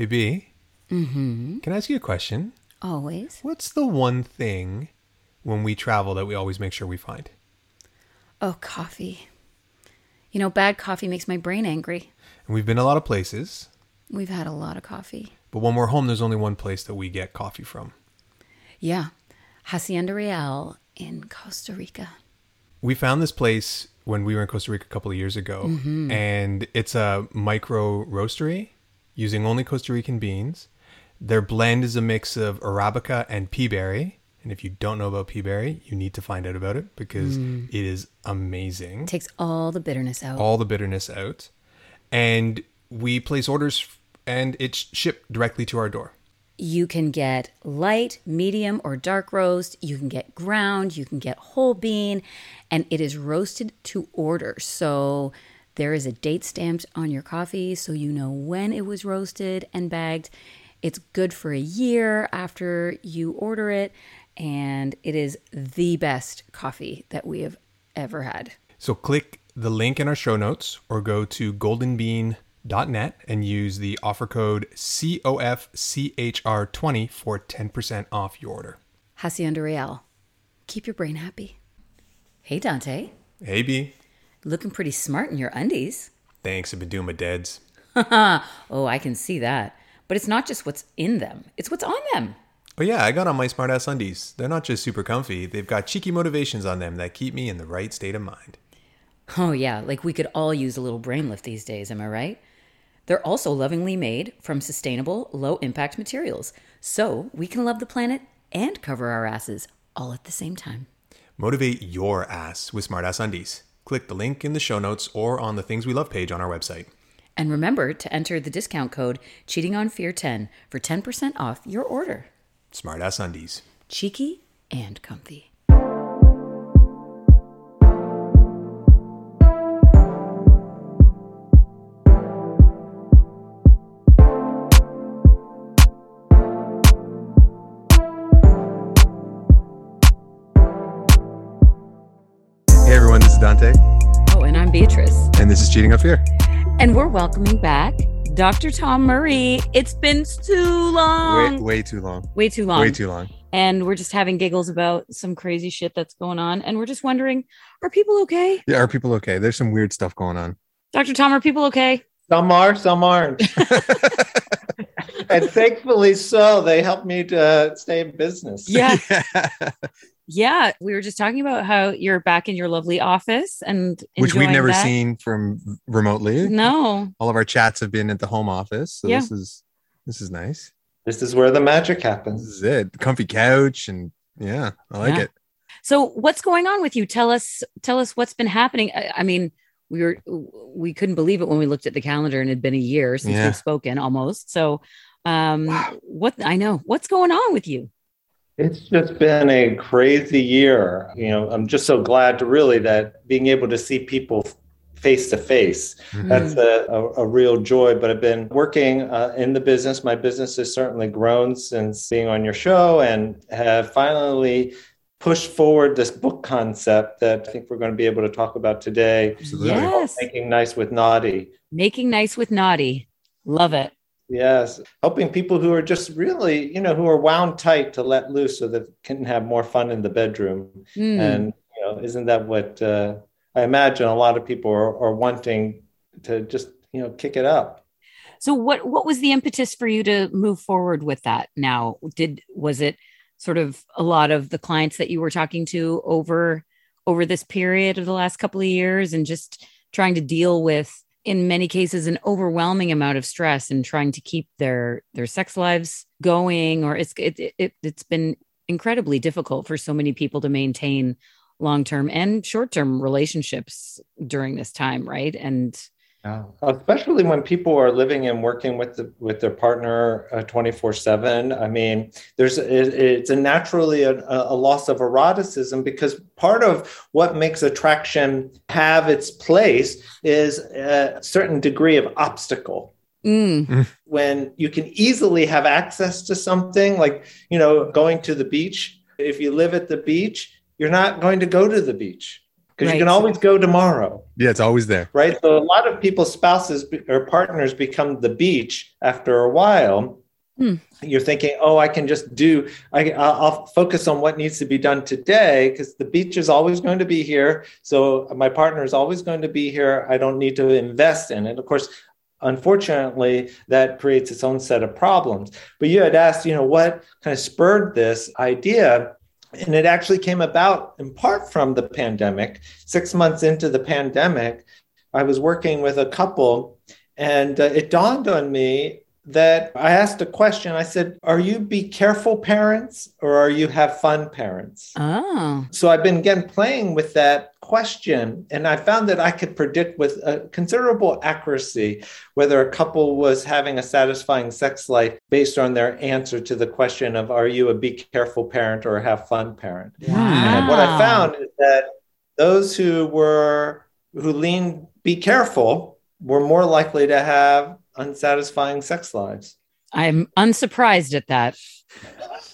Hey, B, Mm-hmm. can I ask you a question? Always. What's the one thing when we travel that we always make sure we find? Oh, coffee. You know, bad coffee makes my brain angry. And we've been a lot of places, We've had a lot of coffee. but when we're home, there's only one place that we get coffee from. Yeah. Hacienda Real in Costa Rica. We found this place when we were in Costa Rica a couple of years ago, and it's a micro roastery using only Costa Rican beans. Their blend is a mix of Arabica and peaberry. And if you don't know about peaberry, you need to find out about it because mm. it is amazing. Takes all the bitterness out. all the bitterness out. And we place orders and it's shipped directly to our door. You can get light, medium, or dark roast. You can get ground. You can get whole bean. And it is roasted to order. So there is a date stamped on your coffee so you know when it was roasted and bagged. It's good for a year after you order it. And it is the best coffee that we have ever had. So click the link in our show notes or go to goldenbean.net and use the offer code COFCHR20 for 10% off your order. Hacienda Real. Keep your brain happy. Hey, Dante. Hey B, Looking pretty smart in your undies. thanks. I've been doing my deads. Oh, I can see that. But it's not just what's in them, it's what's on them. Oh yeah, I got on my smartass undies. They're not just super comfy. They've got cheeky motivations on them that keep me in the right state of mind. Oh, yeah, like we could all use a little brain lift these days, am I right? They're also lovingly made from sustainable, low impact materials. So we can love the planet and cover our asses all at the same time. Motivate your ass with smartass undies. Click the link in the show notes or on the Things We Love page on our website. And remember to enter the discount code CheatingOnFear10 for 10% off your order. Smartass undies. Cheeky and comfy. Dante, Oh, and I'm Beatrice. and this is Cheating on Fear. And we're welcoming back Dr. Tom Murray. It's been too long. Way, way too long. Way too long. Way too long. and we're just having giggles about some crazy shit that's going on. And we're just wondering, are people okay? Yeah, are people okay? There's some weird stuff going on. Dr. Tom, are people okay? Some are, some aren't. and thankfully so, they helped me to stay in business. Yeah. Yeah. We were just talking about how you're back in your lovely office and Which we've never that. seen from remotely. No. All of our chats have been at the home office. So Yeah. this is this is nice. This is where the magic happens. This happens. is it. Comfy couch and yeah, I like Yeah. it. So what's going on with you? Tell us, tell us what's been happening. I, I mean, we were, we couldn't believe it when we looked at the calendar and it had been a year since Yeah. we've spoken almost. So, um, Wow. what I know, what's going on with you? It's just been a crazy year. You know, I'm just so glad to really that being able to see people face to face. Mhm. That's a, a, a real joy. But I've been working uh, in the business. My business has certainly grown since being on your show and have finally pushed forward this book concept that I think we're going to be able to talk about today. Absolutely. Yes. Making nice with naughty. Making nice with naughty. Love it. Yes, helping people who are just really, you know, who are wound tight to let loose so that can have more fun in the bedroom. Mm. And you know, isn't that what uh, I imagine a lot of people are, are wanting to just, you know, kick it up? So what what was the impetus for you to move forward with that now? Did was it sort of a lot of the clients that you were talking to over over this period of the last couple of years and just trying to deal with in many cases an overwhelming amount of stress and trying to keep their their sex lives going or it's it, it it's been incredibly difficult for so many people to maintain long-term and short-term relationships during this time right? And Especially when people are living and working with the, with their partner twenty four seven. I mean, there's it, it's a naturally a, a loss of eroticism because part of what makes attraction have its place is a certain degree of obstacle. mm, when you can easily have access to something like you know going to the beach. If you live at the beach you're not going to go to the beach because Right. you can always go tomorrow, Yeah, it's always there. right? So a lot of people's spouses or partners become the beach after a while. Hmm. You're thinking, oh, I can just do. I, I'll I'll focus on what needs to be done today because the beach is always going to be here. So my partner is always going to be here. I don't need to invest in it. Of course, unfortunately, that creates its own set of problems. But you had asked, you know, what kind of spurred this idea? And it actually came about in part from the pandemic. Six months into the pandemic, I was working with a couple, and uh, it dawned on me that I asked a question. I said, Are you be careful parents or are you have fun parents? Oh. So I've been again playing with that question, and I found that I could predict with a considerable accuracy whether a couple was having a satisfying sex life based on their answer to the question of Are you a be careful parent or a have fun parent? And what I found is that those who were who leaned be careful were more likely to have unsatisfying sex lives. I'm unsurprised at that.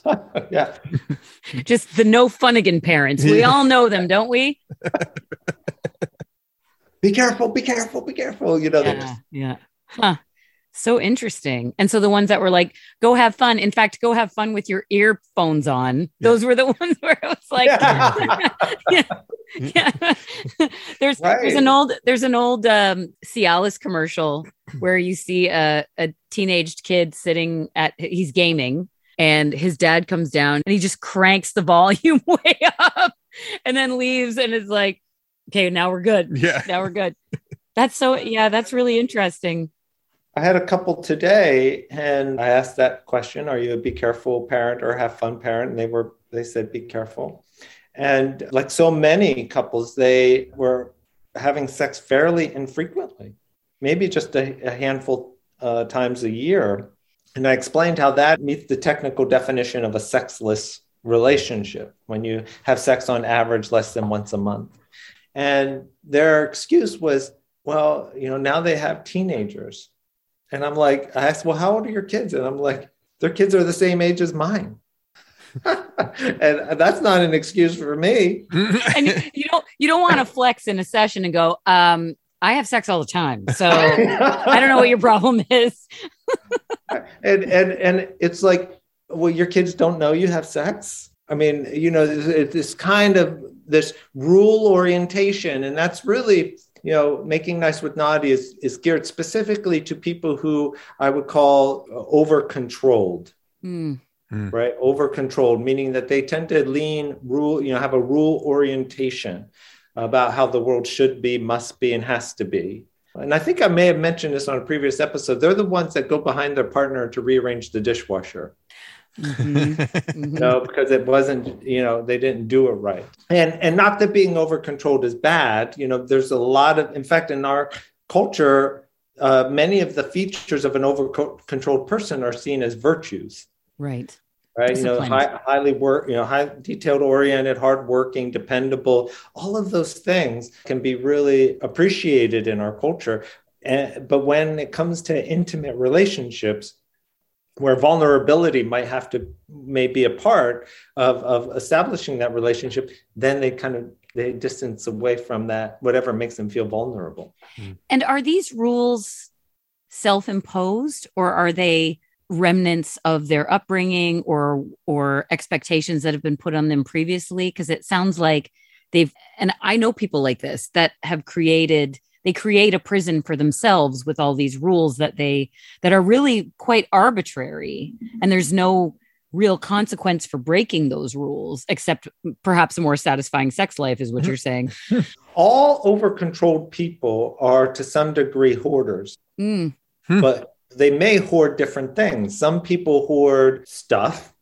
yeah. Just the no funnigan parents. We all know them, don't we? Be careful, be careful, be careful. You know, Yeah. just Yeah. Huh. So interesting. And so the ones that were like, go have fun. In fact, go have fun with your earphones on. Those were the ones where it was like, yeah. yeah. there's there's Right. an old there's an old um Cialis commercial where you see a, a teenaged kid sitting at he's gaming and his dad comes down and he just cranks the volume way up and then leaves and is like, okay, now we're good. Yeah. Now we're good. That's so yeah, that's really interesting. I had a couple today and I asked that question, are you a be careful parent or have fun parent? And they were they said be careful. And like so many couples, they were having sex fairly infrequently, maybe just a, a handful uh, times a year. And I explained how that meets the technical definition of a sexless relationship when you have sex on average less than once a month. And their excuse was, well, you know, now they have teenagers. And I'm like, I asked, well, how old are your kids? And I'm like, their kids are the same age as mine. and that's not an excuse for me. and you, you don't you don't want to flex in a session and go um i have sex all the time so i don't know what your problem is and and and it's like well your kids don't know you have sex i mean you know it's this kind of this rule orientation and that's really you know making nice with naughty is is geared specifically to people who i would call over controlled Hmm. right? Over controlled meaning that they tend to lean rule you know have a rule orientation about how the world should be must be and has to be. And i think i may have mentioned this on a previous episode. They're the ones that go behind their partner to rearrange the dishwasher Mhm. Mhm. no because it wasn't you know they didn't do it right. And and not that being over controlled is bad you know there's a lot of in fact in our culture uh, many of the features of an over controlled person are seen as virtues. Right. Right you know high, highly work you know high detailed oriented hardworking dependable all of those things can be really appreciated in our culture. And, but when it comes to intimate relationships where vulnerability might have to may be a part of, of establishing that relationship then they kind of they distance away from that whatever makes them feel vulnerable. Hmm. And are these rules self-imposed or are they remnants of their upbringing or or expectations that have been put on them previously? Because it sounds like they've and i know people like this that have created they create a prison for themselves with all these rules that they that are really quite arbitrary. Mm-hmm. And there's no real consequence for breaking those rules except perhaps a more satisfying sex life is what mm-hmm. you're saying. All over controlled people are to some degree hoarders. Mm, hmm. but they may hoard different things. Some people hoard stuff,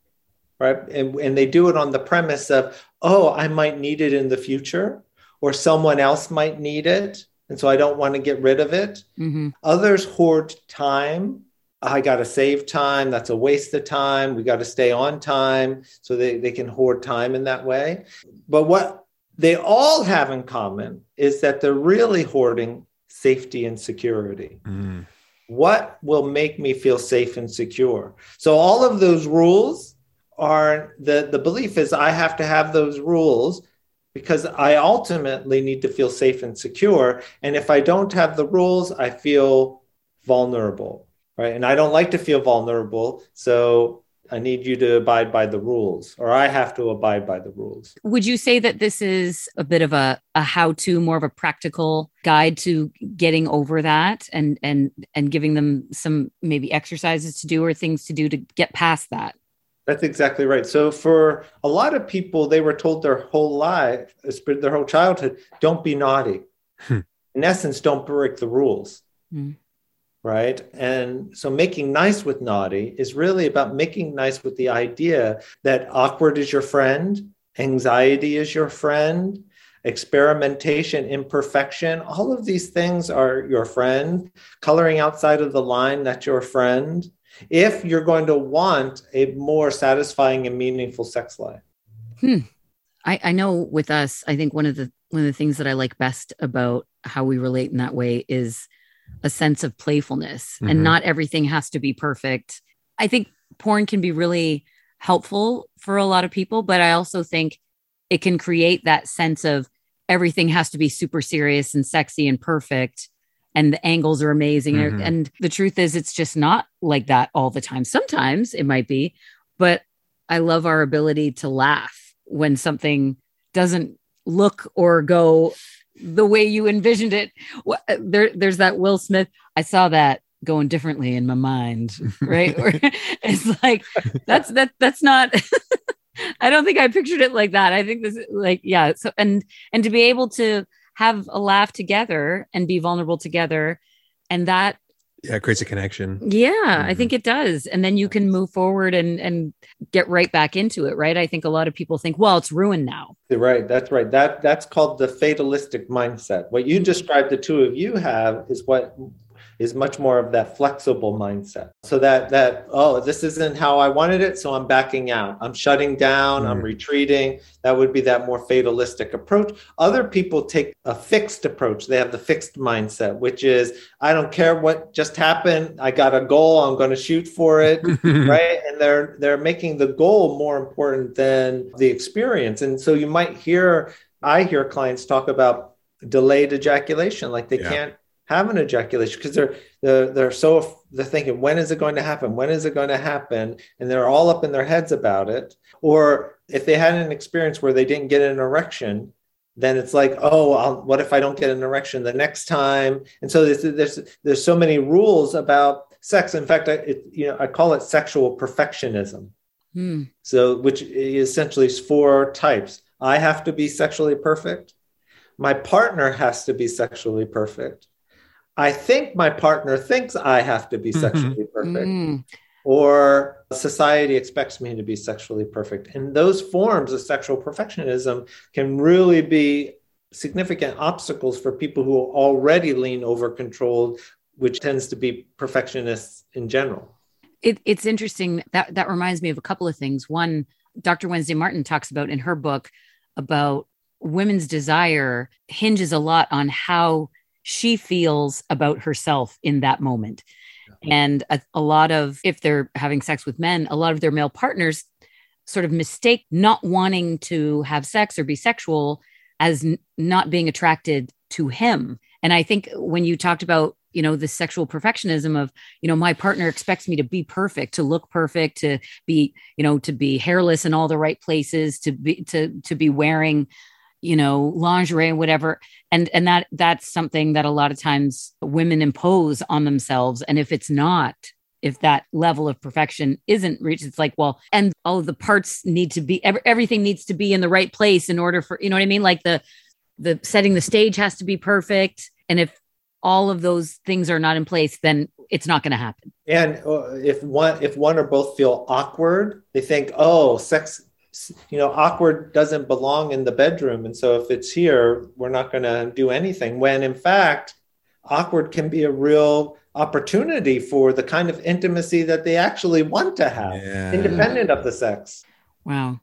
right? And, and they do it on the premise of, oh, I might need it in the future, or someone else might need it. And so I don't want to get rid of it. mhm. Others hoard time. I got to save time. That's a waste of time. We got to stay on time. So they, they can hoard time in that way. But what they all have in common is that they're really hoarding safety and security Mm. what will make me feel safe and secure so all of those rules are the the belief is i have to have those rules because I ultimately need to feel safe and secure. And if I don't have the rules, I feel vulnerable, right? And I don't like to feel vulnerable. So I need you to abide by the rules, or I have to abide by the rules. Would you say that this is a bit of a, a how to, more of a practical guide to getting over that and and and giving them some maybe exercises to do or things to do to get past that? That's exactly right. So for a lot of people, they were told their whole life, their whole childhood, don't be naughty. Hmm. In essence, don't break the rules. Hmm right? And so making nice with naughty is really about making nice with the idea that awkward is your friend, anxiety is your friend, experimentation, imperfection, all of these things are your friend. Coloring outside of the line, that's your friend. If you're going to want a more satisfying and meaningful sex life. Hmm. I, I know with us, I think one of the one of the things that I like best about how we relate in that way is a sense of playfulness mm-hmm. and not everything has to be perfect. I think porn can be really helpful for a lot of people, but I also think it can create that sense of everything has to be super serious and sexy and perfect and the angles are amazing mm-hmm. and the truth is it's just not like that all the time. Sometimes it might be, but I love our ability to laugh when something doesn't look or go the way you envisioned it. There, there's that Will Smith. I saw that going differently in my mind, right? it's like that's that that's not. I don't think I pictured it like that. I think this like yeah. So and and to be able to have a laugh together and be vulnerable together, and that yeah, it creates a connection. Yeah, mm-hmm. I think it does. And then you can move forward and and get right back into it, right? I think a lot of people think, well, it's ruined now. Right, that's right. That that's called the fatalistic mindset. What you mm-hmm. described the two of you have is what is much more of that flexible mindset. So that that oh, this isn't how I wanted it, so I'm backing out. I'm shutting down, mm. I'm retreating. That would be that more fatalistic approach. Other people take a fixed approach. They have the fixed mindset, which is I don't care what just happened. I got a goal, I'm going to shoot for it, right? And they're they're making the goal more important than the experience. And so you might hear I hear clients talk about delayed ejaculation like they yeah. can't have an ejaculation because they're, they're they're so they're thinking when is it going to happen? When is it going to happen? And they're all up in their heads about it. Or if they had an experience where they didn't get an erection then it's like oh I'll, what if i don't get an erection the next time? And so there's there's, there's so many rules about sex. In fact I, it, you know i call it sexual perfectionism. Hmm. so which essentially is four types. I have to be sexually perfect. My partner has to be sexually perfect I think my partner thinks I have to be mm-hmm. sexually perfect, mm. or society expects me to be sexually perfect. And those forms of sexual perfectionism can really be significant obstacles for people who are already lean over controlled, which tends to be perfectionists in general. It, it's interesting that that reminds me of a couple of things. One, Dr. Wednesday Martin talks about in her book about women's desire hinges a lot on how she feels about herself in that moment. And a, a, lot of, if they're having sex with men, a lot of their male partners sort of mistake not wanting to have sex or be sexual as n- not being attracted to him. And I think when you talked about, you know, the sexual perfectionism of, you know, my partner expects me to be perfect, to look perfect, to be, you know, to be hairless in all the right places, to be, to, to be wearing, you know lingerie whatever. And and that that's something that a lot of times women impose on themselves. And if it's not if that level of perfection isn't reached it's like well and all the parts need to be every, everything needs to be in the right place in order for you know what i mean? Like the the setting the stage has to be perfect. And if all of those things are not in place then it's not going to happen. And uh, if one if one or both feel awkward they think oh sex you know awkward doesn't belong in the bedroom. And so if it's here we're not going to do anything. When in fact awkward can be a real opportunity for the kind of intimacy that they actually want to have yeah. independent of the sex. Wow.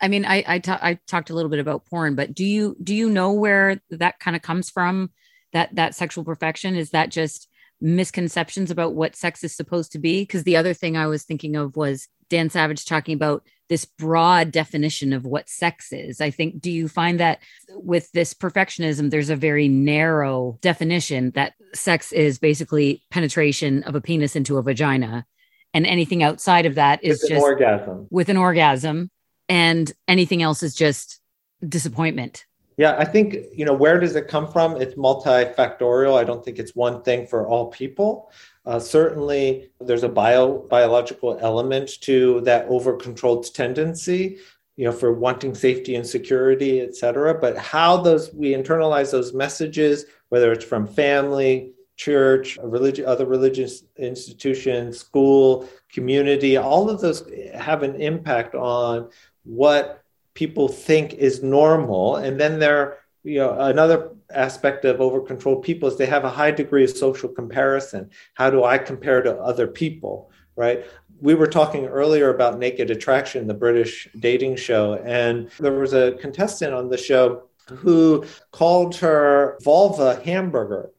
I mean I, I, ta- I talked a little bit about porn but do you do you know where that kind of comes from? That that sexual perfection? Is that just misconceptions about what sex is supposed to be? Because the other thing i was thinking of was dan savage talking about this broad definition of what sex is. I think, do you find that with this perfectionism, there's a very narrow definition that sex is basically penetration of a penis into a vagina, and anything outside of that is With an just orgasm. with an orgasm, and anything else is just disappointment. Yeah, I think, you know, where does it come from? It's multifactorial. I don't think it's one thing for all people. Uh, certainly, there's a bio, biological element to that over controlled tendency, you know, for wanting safety and security, et cetera. But how those we internalize those messages, whether it's from family, church, religion, other religious institutions, school, community, all of those have an impact on what people think is normal. And then there, you know, another aspect of over controlled people is they have a high degree of social comparison. How do I compare to other people? Right. We were talking earlier about Naked Attraction, the British dating show, and there was a contestant on the show who called her vulva hamburger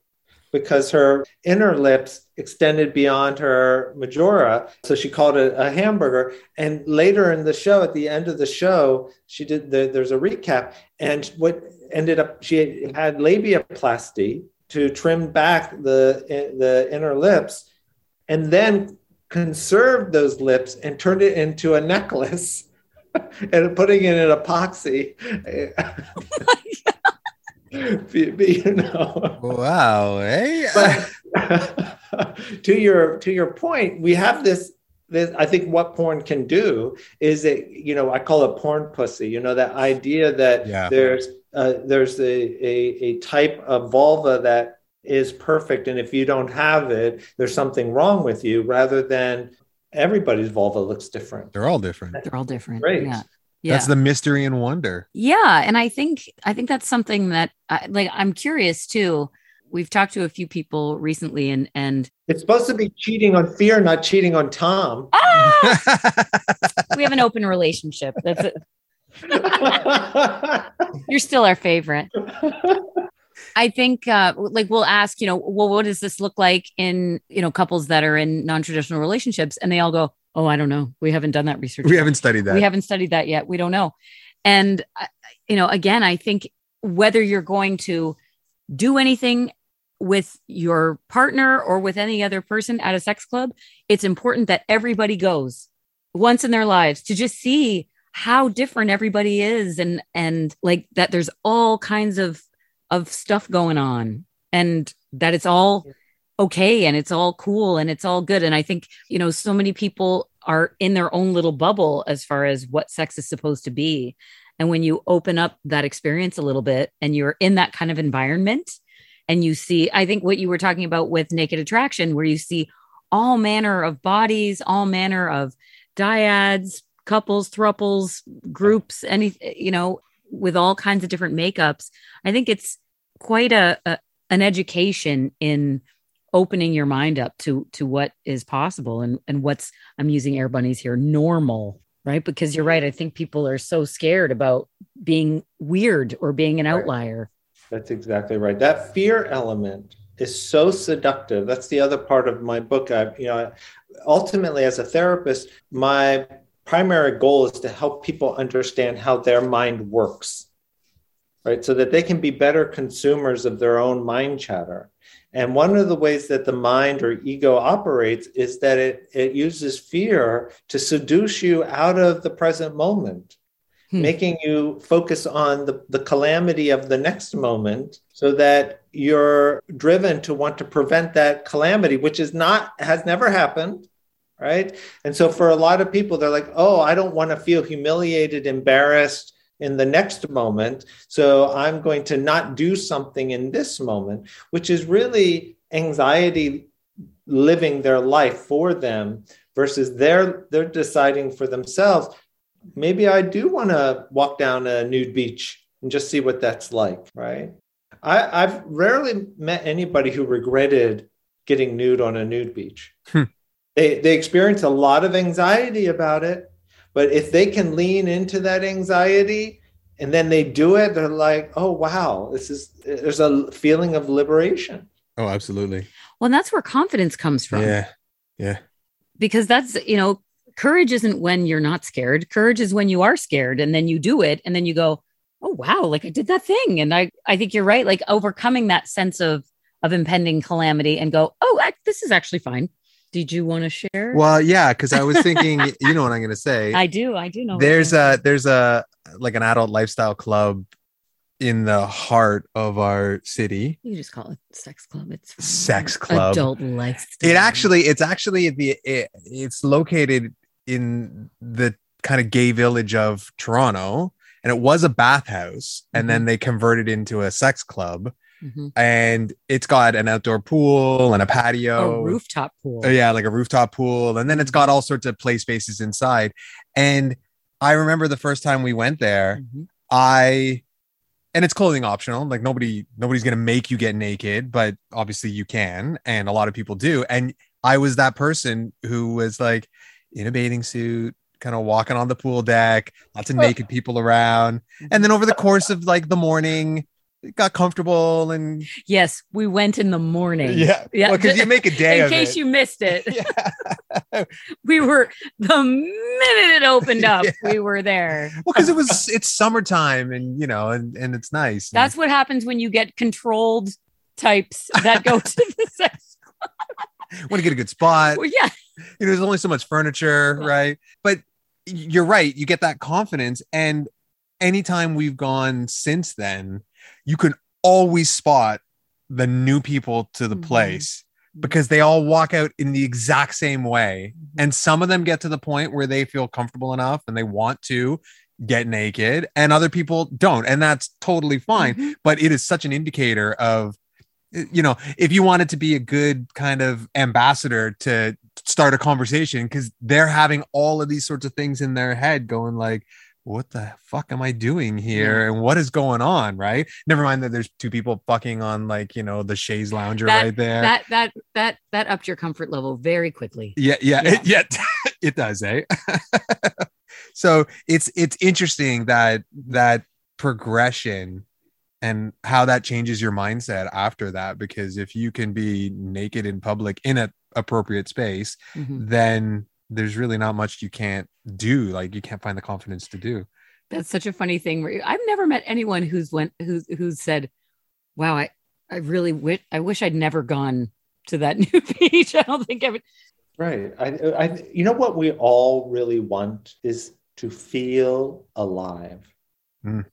because her inner lips extended beyond her majora. So she called it a hamburger. And later in the show, at the end of the show, she did the, there's a recap. And what ended up, she had labiaplasty to trim back the, the inner lips and then conserved those lips and turned it into a necklace. and putting it in epoxy. you know. Wow. Hey. But to your to your point, we have this this I think what porn can do is it, you know, I call it porn pussy, you know, that idea that Yeah. there's uh, there's a, a a type of vulva that is perfect and if you don't have it, there's something wrong with you rather than everybody's vulva looks different. They're all different. They're all different. Great. Yeah. Yeah. That's the mystery and wonder. Yeah, and I think I think that's something that I, like I'm curious too. We've talked to a few people recently, and and It's supposed to be cheating on fear, not cheating on Tom. ah, we have an open relationship. That's it. You're still our favorite. I think uh, like we'll ask, you know, well, what does this look like in you know couples that are in non-traditional relationships, and they all go, oh, I don't know. We haven't done that research. we yet. haven't studied that. We haven't studied that yet. We don't know. And, uh, you know, again, I think whether you're going to do anything with your partner or with any other person at a sex club, it's important that everybody goes once in their lives to just see how different everybody is and and like that there's all kinds of of stuff going on and that it's all okay and it's all cool and it's all good. And i think you know so many people are in their own little bubble as far as what sex is supposed to be. And when you open up that experience a little bit and you're in that kind of environment and you see i think what you were talking about with naked attraction where you see all manner of bodies all manner of dyads couples thruples groups any you know with all kinds of different makeups i think it's quite a, a an education in opening your mind up to to what is possible and and what's i'm using air bunnies here normal right because you're right i think people are so scared about being weird or being an outlier That's exactly right. That fear element is so seductive. That's the other part of my book. I, you know, ultimately, as a therapist, my primary goal is to help people understand how their mind works, right? So that they can be better consumers of their own mind chatter. And one of the ways that the mind or ego operates is that it, it uses fear to seduce you out of the present moment Hmm. making you focus on the, the calamity of the next moment so that you're driven to want to prevent that calamity which is not has never happened right and so for a lot of people they're like oh i don't want to feel humiliated embarrassed in the next moment so i'm going to not do something in this moment which is really anxiety living their life for them versus they're they're deciding for themselves maybe I do want to walk down a nude beach and just see what that's like, right? I, I've rarely met anybody who regretted getting nude on a nude beach. Hmm. They, they experience a lot of anxiety about it, but if they can lean into that anxiety and then they do it, they're like, oh, wow, this is, there's a feeling of liberation. Oh, absolutely. well and that's where confidence comes from Yeah. Yeah. because that's you know courage isn't when you're not scared. Courage is when you are scared and then you do it and then you go, "Oh wow, like I did that thing." And I I think you're right, like overcoming that sense of of impending calamity and go, "Oh, I, this is actually fine." Did you want to share? Well, yeah, because I was thinking, you know what I'm gonna say. I do. I do know. there's a there's a like an adult lifestyle club in the heart of our city. you just call it sex club. It's fine. Sex club. Adult lifestyle. It actually it's actually the it, it's located in the kind of gay village of Toronto, and it was a bathhouse, and then mm-hmm. they converted into a sex club, Mhm. and it's got an outdoor pool and a patio. a rooftop pool. Yeah, like a rooftop pool. And then it's got all sorts of play spaces inside. And I remember the first time we went there, Mhm. I and it's clothing optional. Like nobody nobody's gonna make you get naked, but obviously you can, and a lot of people do. And I was that person who was like in a bathing suit, kind of walking on the pool deck, lots of naked people around. And then over the course of like the morning, got comfortable and Yes, we went in the morning. yeah, Yeah, because you make a day in case it. you missed it, yeah. we were the minute it opened up, we were there. Well, because it was it's summertime and you know, and and it's nice. And- That's what happens when you get controlled types that go to the sex. club want to get a good spot. Well, yeah, You know, there's only so much furniture, Yeah. right? But you're right. You get that confidence, and anytime we've gone since then, you can always spot the new people to the Mhm. place because they all walk out in the exact same way. And some of them get to the point where they feel comfortable enough and they want to get naked, and other people don't. And that's totally fine. Mhm. But it is such an indicator of, you know, if you wanted to be a good kind of ambassador to start a conversation, because they're having all of these sorts of things in their head going like, what the fuck am I doing here? And what is going on? Right. Never mind that there's two people fucking on like, you know, the chaise lounger That- right there. that that that that upped your comfort level very quickly. Yeah, yeah, Yeah. It, yeah, it does, eh? so it's it's interesting that that progression and how that changes your mindset after that. Because if you can be naked in public in an appropriate space, Mhm. then there's really not much you can't do. Like you can't find the confidence to do. That's such a funny thing. Where I've never met anyone who's went who's who's said, "Wow, I I really wish I wish I'd never gone to that new beach." I don't think I would. Right. I, I, you know what we all really want is to feel alive. Mm.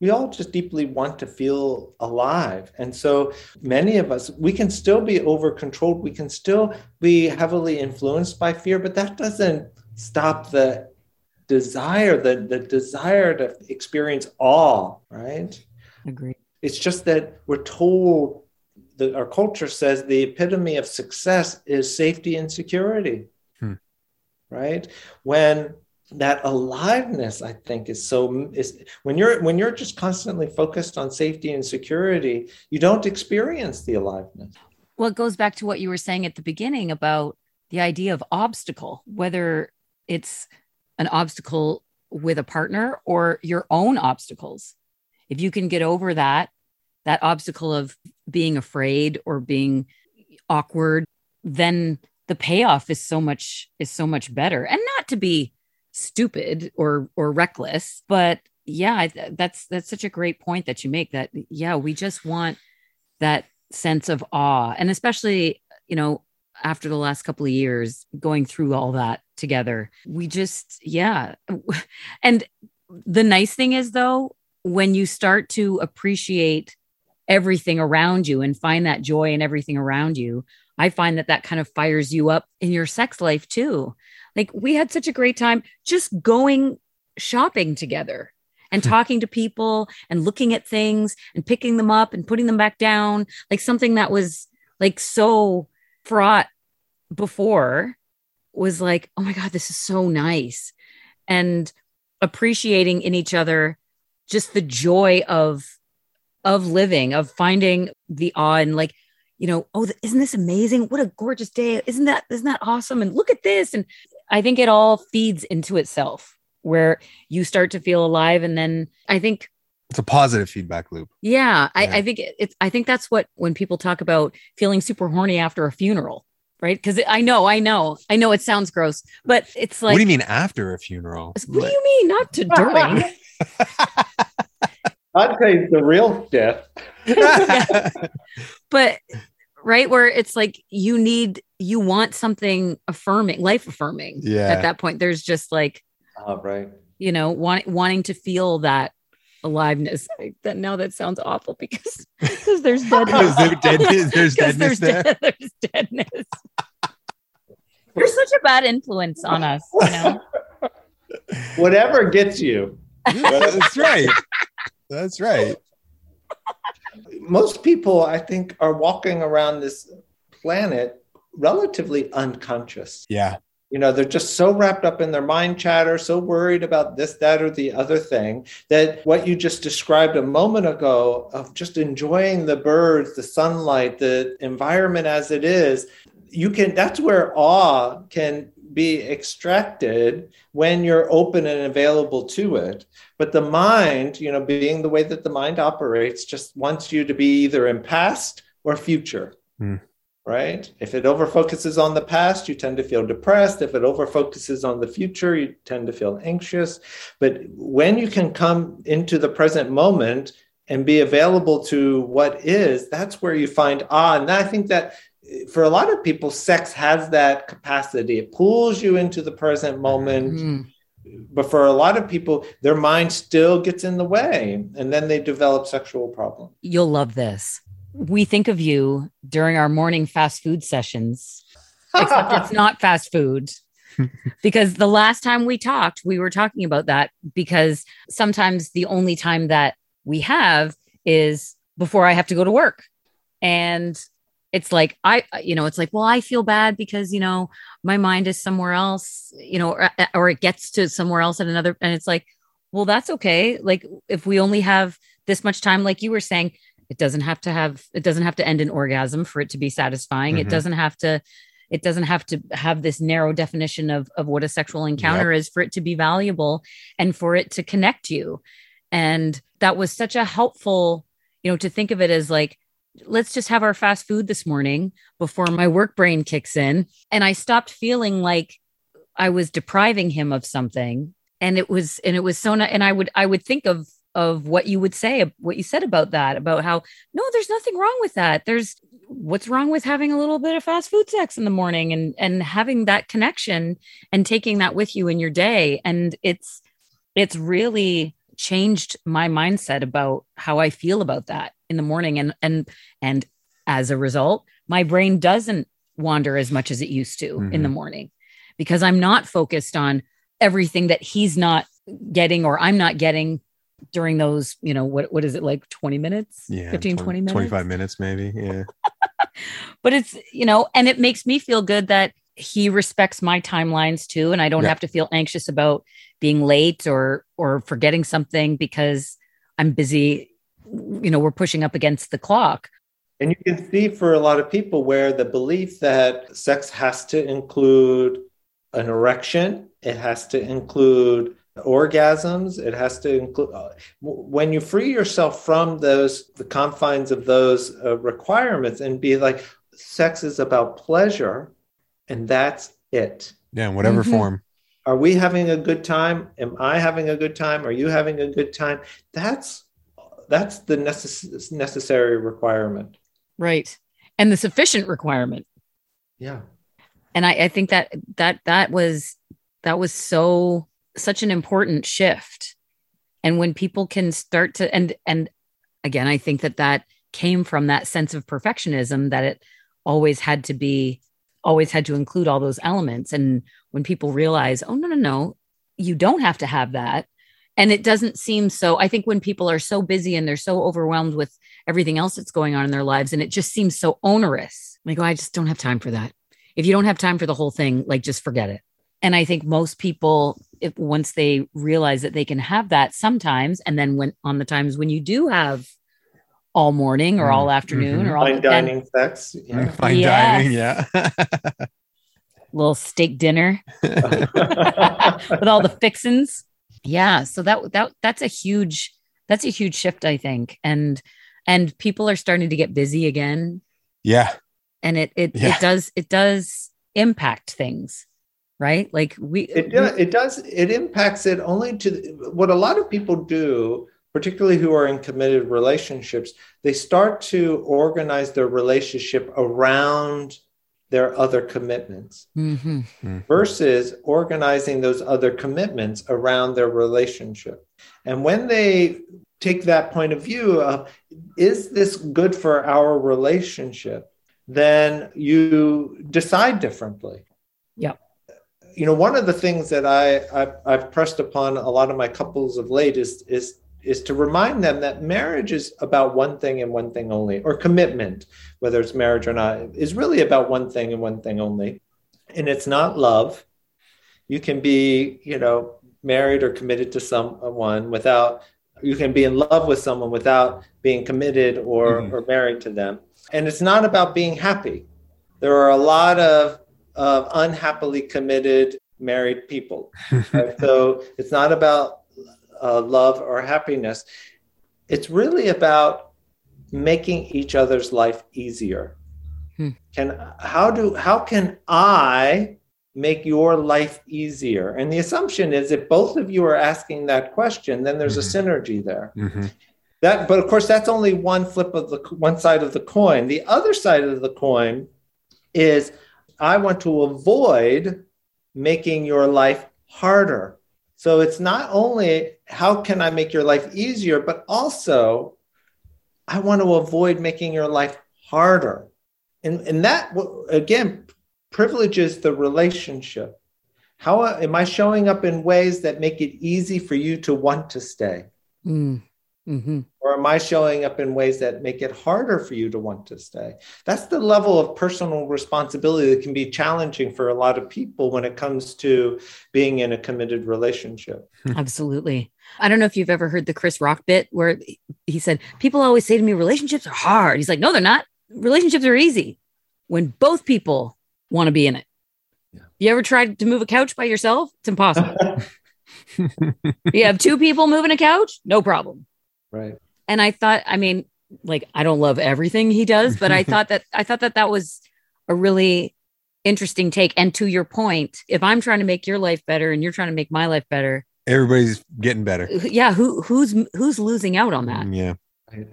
We all just deeply want to feel alive. And so many of us, we can still be over controlled. We can still be heavily influenced by fear, but that doesn't stop the desire, the, the desire to experience awe, right? Agree. It's just that we're told that our culture says the epitome of success is safety and security. Hmm. Right? When that aliveness, I think, is so is when you're when you're just constantly focused on safety and security, you don't experience the aliveness. Well, it goes back to what you were saying at the beginning about the idea of obstacle, whether it's an obstacle with a partner or your own obstacles. If you can get over that, that obstacle of being afraid or being awkward, then the payoff is so much is so much better. And not to be stupid or or reckless, but yeah, that's that's such a great point that you make that yeah, we just want that sense of awe. And especially you know after the last couple of years going through all that together we just yeah. And the nice thing is though when you start to appreciate everything around you and find that joy in everything around you i find that that kind of fires you up in your sex life too like we had such a great time just going shopping together and hmm. talking to people and looking at things and picking them up and putting them back down like something that was like so fraught before was like oh my god this is so nice. And appreciating in each other just the joy of of living of finding the awe and like you know oh isn't this amazing? What a gorgeous day. Isn't that isn't that awesome? And look at this. And i think it all feeds into itself where you start to feel alive and then i think It's a positive feedback loop. yeah, I, Yeah. I think it's i think that's what when people talk about feeling super horny after a funeral right? Because I know, I know, I know it sounds gross, but it's like, what do you mean after a funeral? What do you mean? Not to during. I'd say the real death. but right where it's like you need you want something affirming life affirming Yeah. at that point there's just like Oh, right. you know want, wanting to feel that aliveness Like, that now that sounds awful because because there's deadness Because there- dead- there's 'Cause deadness there. dead- there's deadness you're such a bad influence on us you know Whatever gets you. That's right. That's right. Most people, I think, are walking around this planet relatively unconscious. Yeah. You know, they're just so wrapped up in their mind chatter, so worried about this, that, or the other thing that what you just described a moment ago of just enjoying the birds, the sunlight, the environment as it is, you can, that's where awe can be extracted when you're open and available to it. But the mind, you know, being the way that the mind operates, just wants you to be either in past or future. Hmm. Right? If it over focuses on the past, you tend to feel depressed. If it over focuses on the future, you tend to feel anxious. But when you can come into the present moment and be available to what is, that's where you find awe. And I think that for a lot of people, sex has that capacity. It pulls you into the present moment. Mm. but for a lot of people their mind still gets in the way and then they develop sexual problems. You'll love this. We think of you during our morning fast food sessions except it's not fast food. Because the last time we talked we were talking about that because sometimes the only time that we have is before i have to go to work. And it's like i uh, you know it's like well i feel bad because you know my mind is somewhere else you know or, uh, uh, or it gets to somewhere else at another and it's like well that's okay. Like if we only have this much time like you were saying it doesn't have to have it doesn't have to end in orgasm for it to be satisfying. It Mhm. doesn't have to it doesn't have to have this narrow definition of of what a sexual encounter is for it to be valuable and for it to connect you. And that was such a helpful you know to think of it as like let's just have our fast food this morning before my work brain kicks in. And i stopped feeling like i was depriving him of something. And it was and it was so and i would i would think of of what you would say what you said about that about how no there's nothing wrong with that. There's what's wrong with having a little bit of fast food sex in the morning and and having that connection and taking that with you in your day. And it's it's really changed my mindset about how i feel about that in the morning and and and as a result my brain doesn't wander as much as it used to in the Mhm. morning because i'm not focused on everything that he's not getting or i'm not getting during those you know what what is it like 20 minutes Yeah. 15 20 minutes 25 minutes, maybe. Yeah. but it's you know and it makes me feel good that he respects my timelines too and i don't Yeah. have to feel anxious about being late or or forgetting something because i'm busy you know we're pushing up against the clock and you can see for a lot of people where the belief that sex has to include an erection it has to include orgasms it has to include uh, when you free yourself from those the confines of those uh, requirements and be like sex is about pleasure and that's it Yeah. In whatever Mhm. form. are we having a good time am i having a good time are you having a good time that's that's the necess- necessary requirement. Right. And the sufficient requirement. Yeah. And I, I think that that that was that was so such an important shift. And when people can start to and and again i think that that came from that sense of perfectionism that it always had to be always had to include all those elements. And when people realize oh no no no you don't have to have that and it doesn't seem so i think when people are so busy and they're so overwhelmed with everything else that's going on in their lives and it just seems so onerous like oh i just don't have time for that if you don't have time for the whole thing like just forget it and i think most people if once they realize that they can have that sometimes and then when on the times when you do have all morning or all afternoon Mhm. or all fine then dining sex yeah. Fine Yes. dining. Yeah. little steak dinner with all the fixins yeah so that that that's a huge that's a huge shift i think and and people are starting to get busy again yeah. and it it, Yeah. it does it does impact things right like we it, do, it does it impacts it only to what a lot of people do particularly who are in committed relationships they start to organize their relationship around their other commitments Mhm. versus organizing those other commitments around their relationship and when they take that point of view of is this good for our relationship then you decide differently Yeah. you know one of the things that I, I i've pressed upon a lot of my couples of late is is is to remind them that marriage is about one thing and one thing only or commitment whether it's marriage or not is really about one thing and one thing only and it's not love you can be you know married or committed to someone without you can be in love with someone without being committed or, Mhm. or married to them and it's not about being happy there are a lot of, of unhappily committed married people right? so it's not about uh, love or happiness it's really about making each other's life easier. Hmm. can how do how can i make your life easier? And the assumption is if both of you are asking that question then there's a synergy there. Mhm. that but of course that's only one flip of the one side of the coin. The other side of the coin is i want to avoid making your life harder so it's not only how can i make your life easier but also i want to avoid making your life harder. And and that again privileges the relationship. How am i showing up in ways that make it easy for you to want to stay? Mm. Mhm. or am I showing up in ways that make it harder for you to want to stay? That's the level of personal responsibility that can be challenging for a lot of people when it comes to being in a committed relationship. Absolutely. I don't know if you've ever heard the Chris Rock bit where he said, People always say to me, relationships are hard. He's like, No, they're not. Relationships are easy when both people want to be in it. Yeah. You ever tried to move a couch by yourself? It's impossible. you have two people moving a couch? No problem. Right. And I thought, I mean, like, I don't love everything he does, but I thought that, I thought that that was a really interesting take. And to your point, if I'm trying to make your life better and you're trying to make my life better, Everybody's getting better. yeah who who's who's losing out on that Yeah.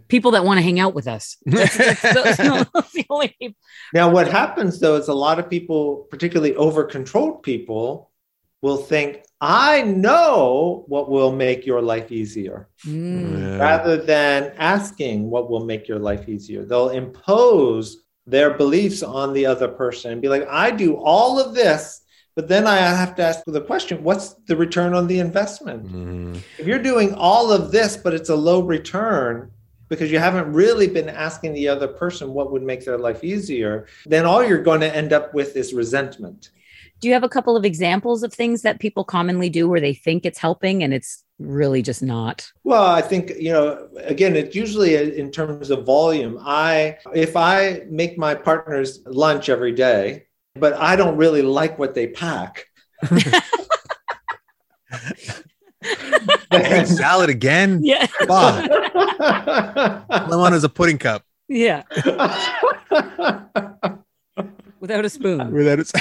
people that want to hang out with us that's, that's, those the only. Now, what happens though is a lot of people, particularly over controlled people, will think, I know what will make your life easier. Mm, Yeah. rather than asking what will make your life easier. They'll impose their beliefs on the other person and be like, I do all of this, but then I have to ask the question what's the return on the investment? Mhm. If you're doing all of this, but it's a low return, because you haven't really been asking the other person what would make their life easier, then all you're going to end up with is resentment. Do you have a couple of examples of things that people commonly do where they think it's helping and it's really just not Well, I think you know. Again, it's usually in terms of volume. I if I make my partners lunch every day, but I don't really like what they pack. Egg salad again. yeah Bob, I want as a pudding cup yeah without a spoon without it's.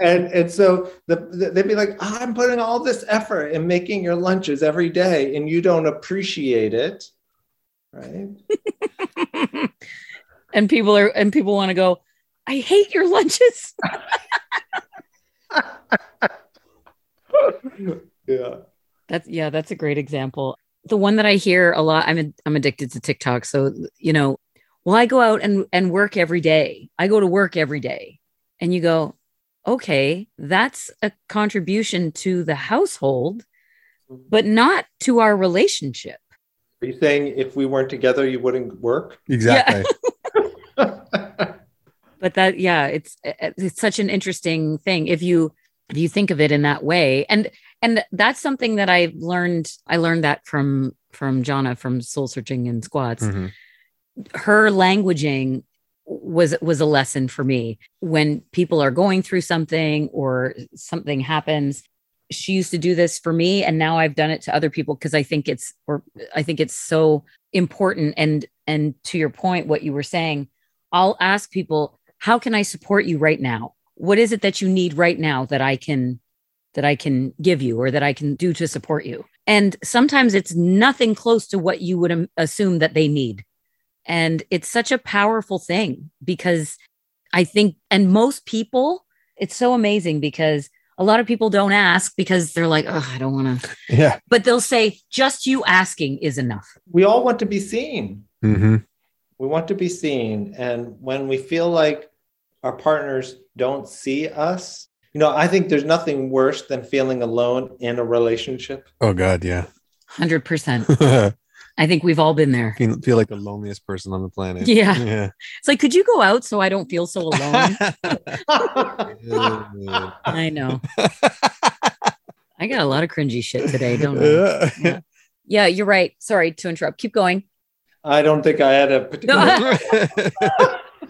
And and so the, the- they'd be like, I'm putting all this effort in making your lunches every day, and you don't appreciate it, right? and people are and people want to go i hate your lunches Yeah. That's yeah, that's a great example. The one that I hear a lot, I'm I'm addicted to TikTok. So, you know, well, I go out and and work every day. I go to work every day. And you go, okay, that's a contribution to the household, mm-hmm. but not to our relationship. Are you saying if we weren't together, you wouldn't work? Exactly. But that yeah, it's uh, uh, it's such an interesting thing if you if you think of it in that way. And and that's something that I learned I learned that from from Jonna from Soul Searching and Squats. Mhm. Her languaging was was a lesson for me. When people are going through something or something happens she used to do this for me and now I've done it to other people because I think it's or I think it's so important. And and to your point what you were saying I'll ask people how can I support you right now? What is it that you need right now that I can that I can give you or that I can do to support you? And sometimes it's nothing close to what you would assume that they need and it's such a powerful thing because I think and most people it's so amazing because a lot of people don't ask because they're like, oh, I don't want to. Yeah. But they'll say, just you asking is enough. We all want to be seen. Mm-hmm. We want to be seen. And when we feel like our partners don't see us, you know, I think there's nothing worse than feeling alone in a relationship. Oh, God. Yeah. 100%. I think we've all been there. feel, feel like the loneliest person on the planet. Yeah. Yeah. It's like, could you go out so I don't feel so alone? I know. I got a lot of cringy shit today, don't I? Yeah. Yeah, you're right. Sorry to interrupt. Keep going. I don't think I had a particular.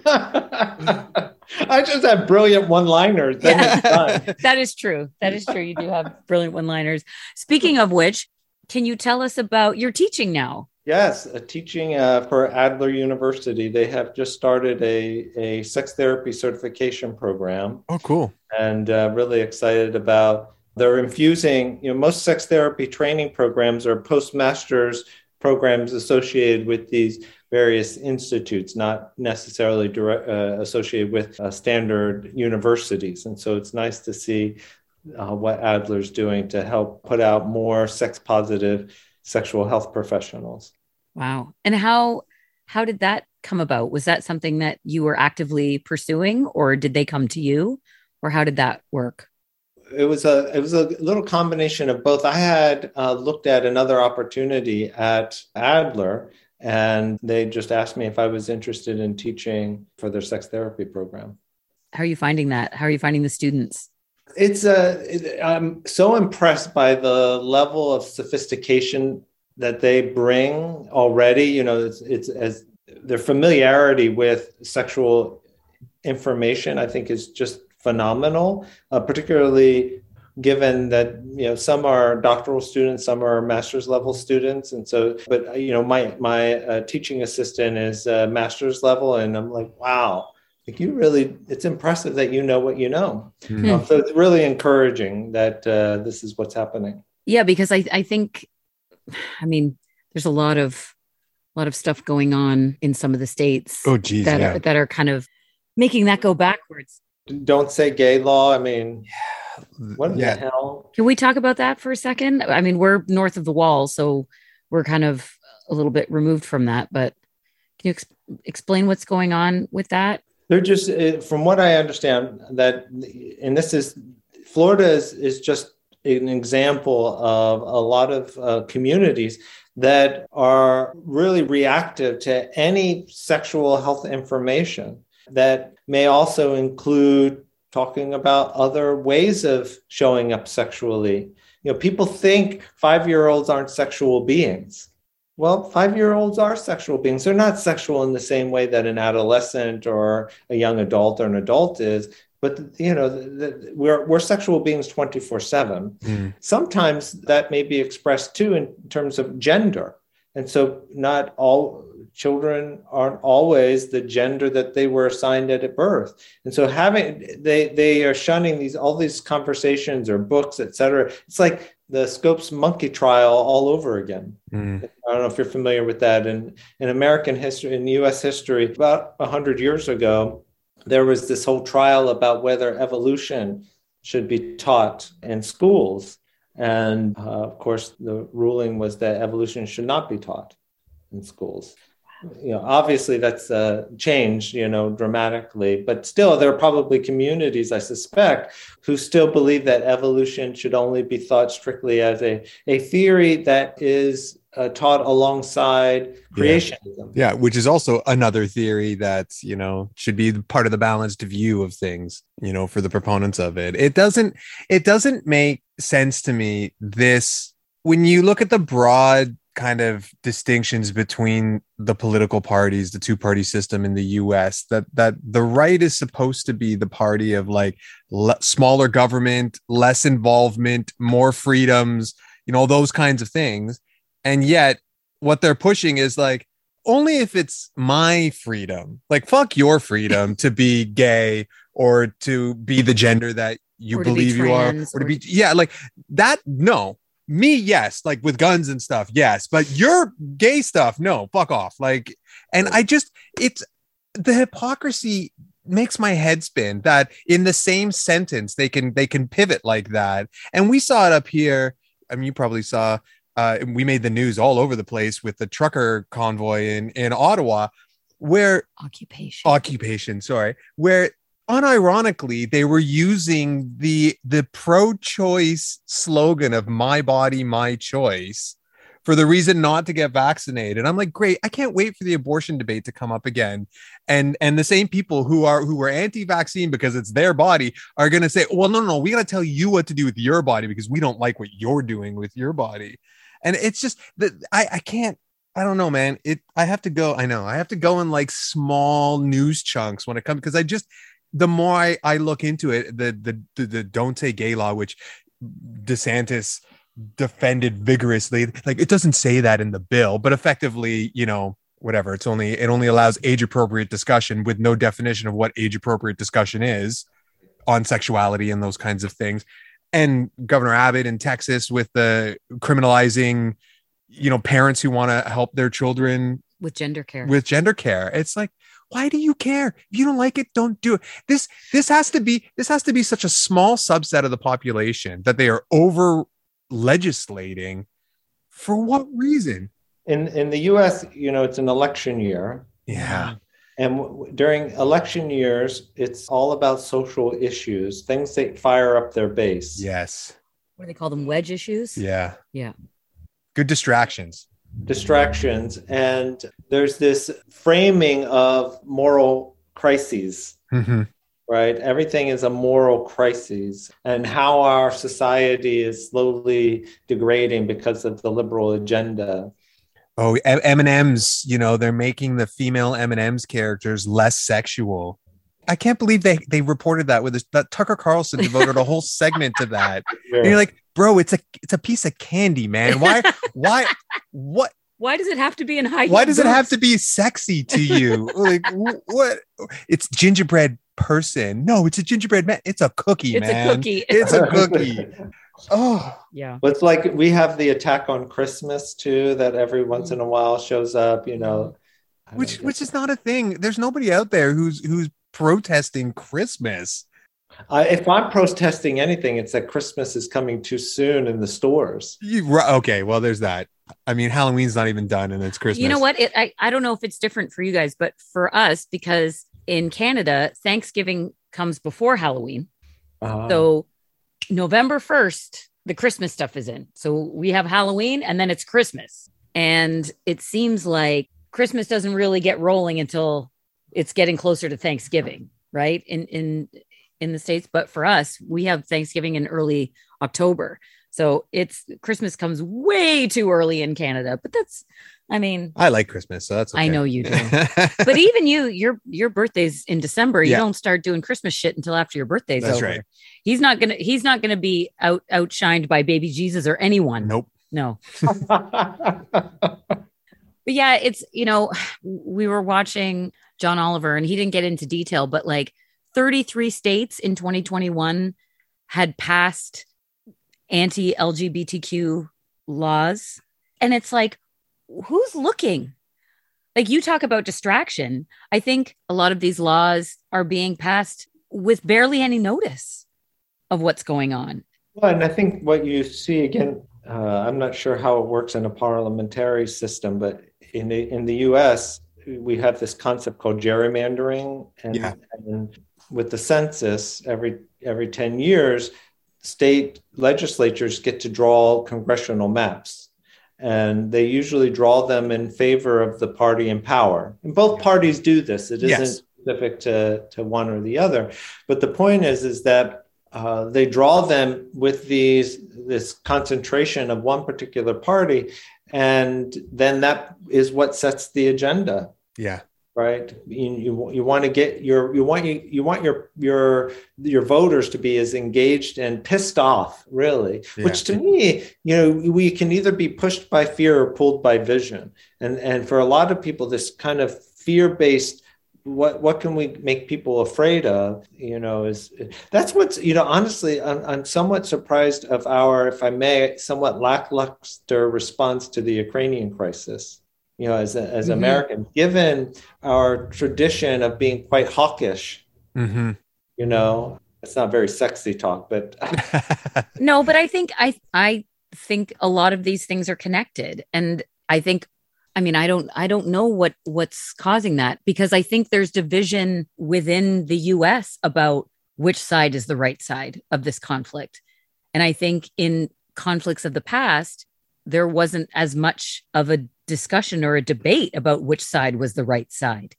I just have brilliant one-liners. Then it's that is true. That is true. You do have brilliant one-liners. Speaking of which, can you tell us about your teaching now? Yes, a teaching uh, for Adler University. They have just started a, a sex therapy certification program. oh, cool. and uh, really excited about. They're infusing, you know, most sex therapy training programs are postmasters programs associated with these various institutes, not necessarily direct, uh, associated with uh, standard universities. And so it's nice to see uh, what Adler's doing to help put out more sex positive sexual health professionals. Wow. And how how did that come about? Was that something that you were actively pursuing or did they come to you or how did that work? it was a it was a little combination of both. I had uh, looked at another opportunity at Adler, and they just asked me if I was interested in teaching for their sex therapy program. How are you finding that? How are you finding the students? It's a it, I'm so impressed by the level of sophistication that they bring already. You know, it's it's as their familiarity with sexual information. I think is just phenomenal, uh, particularly given that you know some are doctoral students, some are master's level students, and so. But uh, you know, my my uh, teaching assistant is uh, master's level, and I'm like, wow. Like you really, it's impressive that you know what you know. Mhm. Uh, so it's really encouraging that uh, this is what's happening. Yeah, because I I think I mean there's a lot of a lot of stuff going on in some of the states Oh, geez. that Yeah. are that are kind of making that go backwards. Don't say gay law. I mean, what yeah. the hell? Can we talk about that for a second? I mean, we're north of the wall, so we're kind of a little bit removed from that, but can you ex- explain what's going on with that? They're just, uh, from what I understand, that, and this is, Florida is, is just an example of a lot of uh, communities that are really reactive to any sexual health information that may also include talking about other ways of showing up sexually. You know, people think five year olds aren't sexual beings. Well, five year olds are sexual beings. They're not sexual in the same way that an adolescent or a young adult or an adult is. But you know, the, the, we're we're sexual beings twenty four seven. Mm. Sometimes that may be expressed too in terms of gender, and so not all children aren't always the gender that they were assigned at, at birth. And so having they they are shunning these all these conversations or books, et cetera. It's like the Scopes monkey trial all over again. Mm. I don't know if you're familiar with that. In in American history, in U.S. history, about hundred years ago, there was this whole trial about whether evolution should be taught in schools, and uh, of course, the ruling was that evolution should not be taught in schools. You know, obviously that's uh, changed, you know, dramatically, but still, there are probably communities, I suspect, who still believe that evolution should only be thought strictly as a, a theory that is uh, taught alongside creationism. Yeah, which is also another theory that, you know, should be part of the balanced view of things, you know, for the proponents of it. It doesn't it doesn't make sense to me this when you look at the broad kind of distinctions between the political parties, the two party system in the US that that the right is supposed to be the party of like le- smaller government, less involvement, more freedoms, you know, those kinds of things. And yet what they're pushing is like only if it's my freedom. Like fuck your freedom to be gay or to be the gender that you to be believe you are or to be yeah, like that no me yes like with guns and stuff yes but your gay stuff no fuck off like and i just it's the hypocrisy makes my head spin that in the same sentence they can they can pivot like that and we saw it up here i mean you probably saw uh we made the news all over the place with the trucker convoy in in ottawa where Occupation. occupation sorry where unironically they were using the the pro-choice slogan of my body my choice for the reason not to get vaccinated i'm like great i can't wait for the abortion debate to come up again and and the same people who are who are anti-vaccine because it's their body are going to say well no no no we got to tell you what to do with your body because we don't like what you're doing with your body and it's just that i i can't I don't know, man. It I have to go. I know I have to go in like small news chunks when it comes because I just the more I, I look into it, the, the the the don't say gay law, which DeSantis defended vigorously. Like it doesn't say that in the bill, but effectively, you know, whatever. It's only it only allows age appropriate discussion with no definition of what age appropriate discussion is on sexuality and those kinds of things. And Governor Abbott in Texas with the criminalizing, you know, parents who want to help their children with gender care. with gender care. It's like, why do you care? If you don't like it, don't do it. This this has to be this has to be such a small subset of the population that they are over legislating. For what reason? In in the U.S., you know, it's an election year, Yeah. and w- during election years, it's all about social issues, things that fire up their base. Yes. what do they call them? Wedge issues. Yeah. Yeah. Good distractions. Distractions and there's this framing of moral crises Mhm. right everything is a moral crisis and how our society is slowly degrading because of the liberal agenda Oh, M and M's. You know, they're making the female M and M's characters less sexual. I can't believe they they reported that with this, that Tucker Carlson devoted a whole segment to that. And you're like, bro, it's a it's a piece of candy, man. Why why what Why does it have to be in high? why does it have to be sexy to you? like wh- what? It's gingerbread person. No, it's a gingerbread man. It's a cookie, It's man. a cookie. It's a cookie. Oh, yeah. Well, it's like we have the attack on Christmas too, that every once in a while shows up, you know. Which which is not a thing. There's nobody out there who's who's protesting Christmas. I, if I'm protesting anything, it's that Christmas is coming too soon in the stores. You, ri- okay, well, there's that. I mean, Halloween's not even done, and it's Christmas. You know what? It, I, I don't know if it's different for you guys, but for us, because in Canada, Thanksgiving comes before Halloween. Uh, So November 1st, the Christmas stuff is in. So we have Halloween and then it's Christmas. And it seems like Christmas doesn't really get rolling until it's getting closer to Thanksgiving, right? In in in the States. But for us, we have Thanksgiving in early October. So it's Christmas comes way too early in Canada. But that's I mean, I like Christmas, so that's. I know you do. but even you, your your birthday's in December. You Yeah. don't start doing Christmas shit until after your birthday's That's over. right. He's not gonna he's not gonna be out outshined by baby Jesus or anyone. nope. No. But yeah, it's you know, we were watching John Oliver and he didn't get into detail, but like 33 states in 2021 had passed anti-LGBTQ laws. And it's like, who's looking? Like you talk about distraction. I think a lot of these laws are being passed with barely any notice of what's going on. Well, and I think what you see again, uh, I'm not sure how it works in a parliamentary system, but in the in the U.S. we have this concept called gerrymandering, and, Yeah. and with the census, every every ten years, state legislatures get to draw congressional maps, and they usually draw them in favor of the party in power. And both parties do this. It isn't Yes. specific to to one or the other, but the point is is that uh, they draw them with these this concentration of one particular party and then that is what sets the agenda Yeah. Right? You, you, you want to get your you want you, you want your your your voters to be as engaged and pissed off really Yeah. which to me you know we can either be pushed by fear or pulled by vision. And and for a lot of people this kind of fear based what what can we make people afraid of you know is that's what's you know honestly I'm, I'm somewhat surprised of our if i may somewhat lackluster response to the ukrainian crisis you know as a, as Mhm. americans given our tradition of being quite hawkish hmm you know it's not very sexy talk but no but i think i i think a lot of these things are connected. And i think i mean i don't i don't know what what's causing that because i think there's division within the us about which side is the right side of this conflict. And i think in conflicts of the past there wasn't as much of a discussion or a debate about which side was the right side.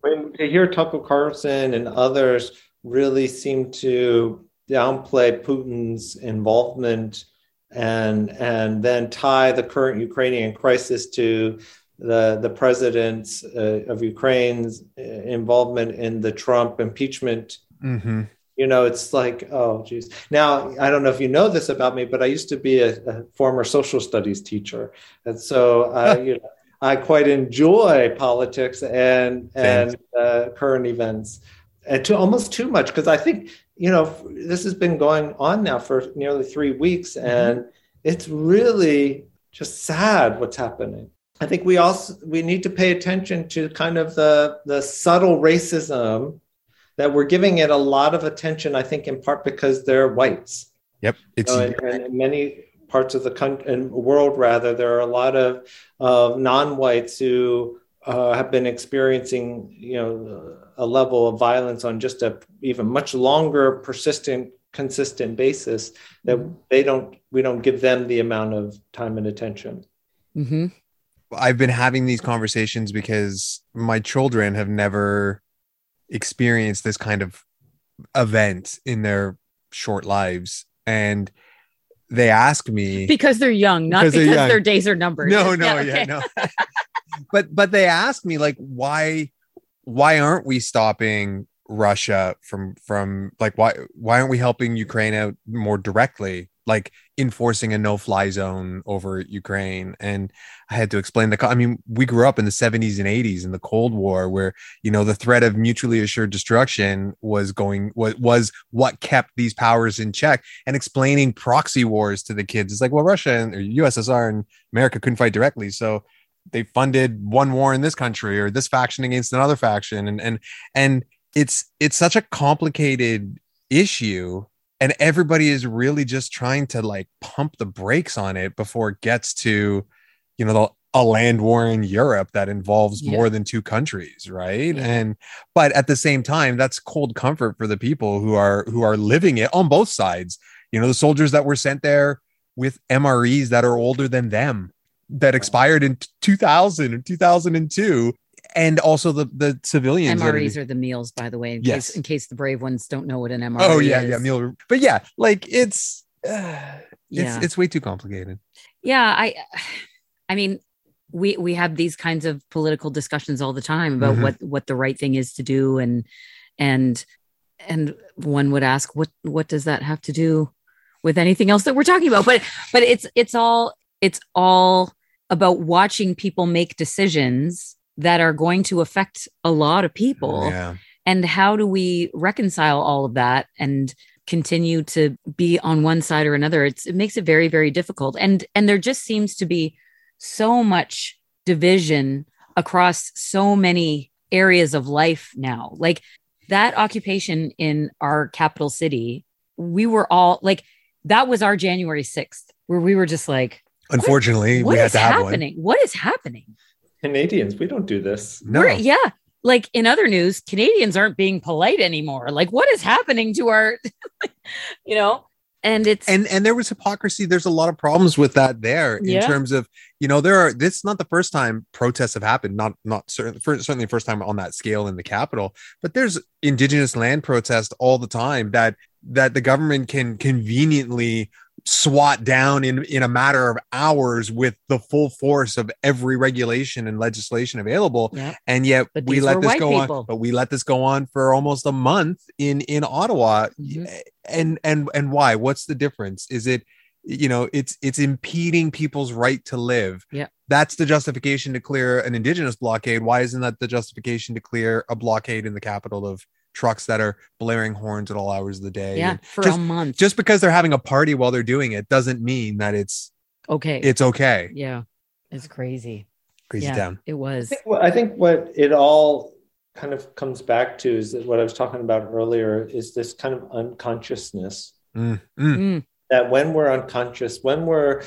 When to hear Tucker Carlson and others really seem to downplay Putin's involvement and and then tie the current Ukrainian crisis to the the president's uh, of Ukraine's uh, involvement in the Trump impeachment hmm you know it's like oh geez. Now i don't know if you know this about me but i used to be a, a former social studies teacher. And so i you know i quite enjoy politics and and uh, current events. And to almost too much because i think you know this has been going on now for nearly three weeks and it's really just sad what's happening. I think we also we need to pay attention to kind of the the subtle racism that we're giving it a lot of attention, I think, in part because they're whites. Yep. It's You know, and, and in many parts of the country and world, rather, there are a lot of uh, non-whites who uh, have been experiencing, you know, a level of violence on just a even much longer, persistent, consistent basis that they don't. We don't give them the amount of time and attention. mm-hmm. I've been having these conversations because my children have never experienced this kind of event in their short lives. And they ask me because they're young not Because because, young. their days are numbered no, no, yeah, okay. no. but but they ask me like why why aren't we stopping Russia from from like why why aren't we helping Ukraine out more directly like enforcing a no fly zone over Ukraine. And I had to explain the I mean we grew up in the 70s and 80s in the Cold War where you know the threat of mutually assured destruction was going was was what kept these powers in check and explaining proxy wars to the kids. It's like well Russia and USSR and America couldn't fight directly. So they funded one war in this country or this faction against another faction. And and and it's it's such a complicated issue and everybody is really just trying to like pump the brakes on it before it gets to you know the, a land war in Europe that involves Yeah. more than two countries right Yeah. and but at the same time that's cold comfort for the people who are who are living it on both sides you know the soldiers that were sent there with MREs that are older than them that expired in 2000 or 2002 and also the the civilians that are- MREs are the meals, by the way, in, Yes. case, in case the brave ones don't know what an MRE is. oh yeah is. yeah meal but yeah like it's uh, yeah. it's it's way too complicated yeah. I, I mean, we we have these kinds of political discussions all the time about Mhm. what what the right thing is to do, and and and one would ask, what what does that have to do with anything else that we're talking about? But but it's it's all it's all about watching people make decisions that are going to affect a lot of people. Yeah. And how do we reconcile all of that and continue to be on one side or another? It's, it makes it very very difficult. And and there just seems to be so much division across so many areas of life now. Like that occupation in our capital city we were all like that was our january 6th where we were just like unfortunately what we had to have one. happening? What is happening Canadians, we don't do this. no we're, yeah. Like in other news, Canadians aren't being polite anymore. Like, what is happening to our, you know? And it's and and there was hypocrisy there's a lot of problems with that there in Yeah. terms of you know there are this is not the first time protests have happened not not certain first, certainly the first time on that scale in the capital but there's indigenous land protests all the time that that the government can conveniently swat down in in a matter of hours with the full force of every regulation and legislation available Yep. and yet But we let this go people. on but we let this go on for almost a month in in ottawa Mhm. and and and why what's the difference is it you know it's it's impeding people's right to live Yeah. that's the justification to clear an indigenous blockade why isn't that the justification to clear a blockade in the capital of trucks that are blaring horns at all hours of the day Yeah, And for just, a month. just because they're having a party while they're doing it doesn't mean that it's okay. it's okay yeah. It's crazy. crazy Yeah. town It was. I think, what- I think what it all kind of comes back to is that what I was talking about earlier is this kind of unconsciousness Mm, mm. Mm, that when we're unconscious, when we're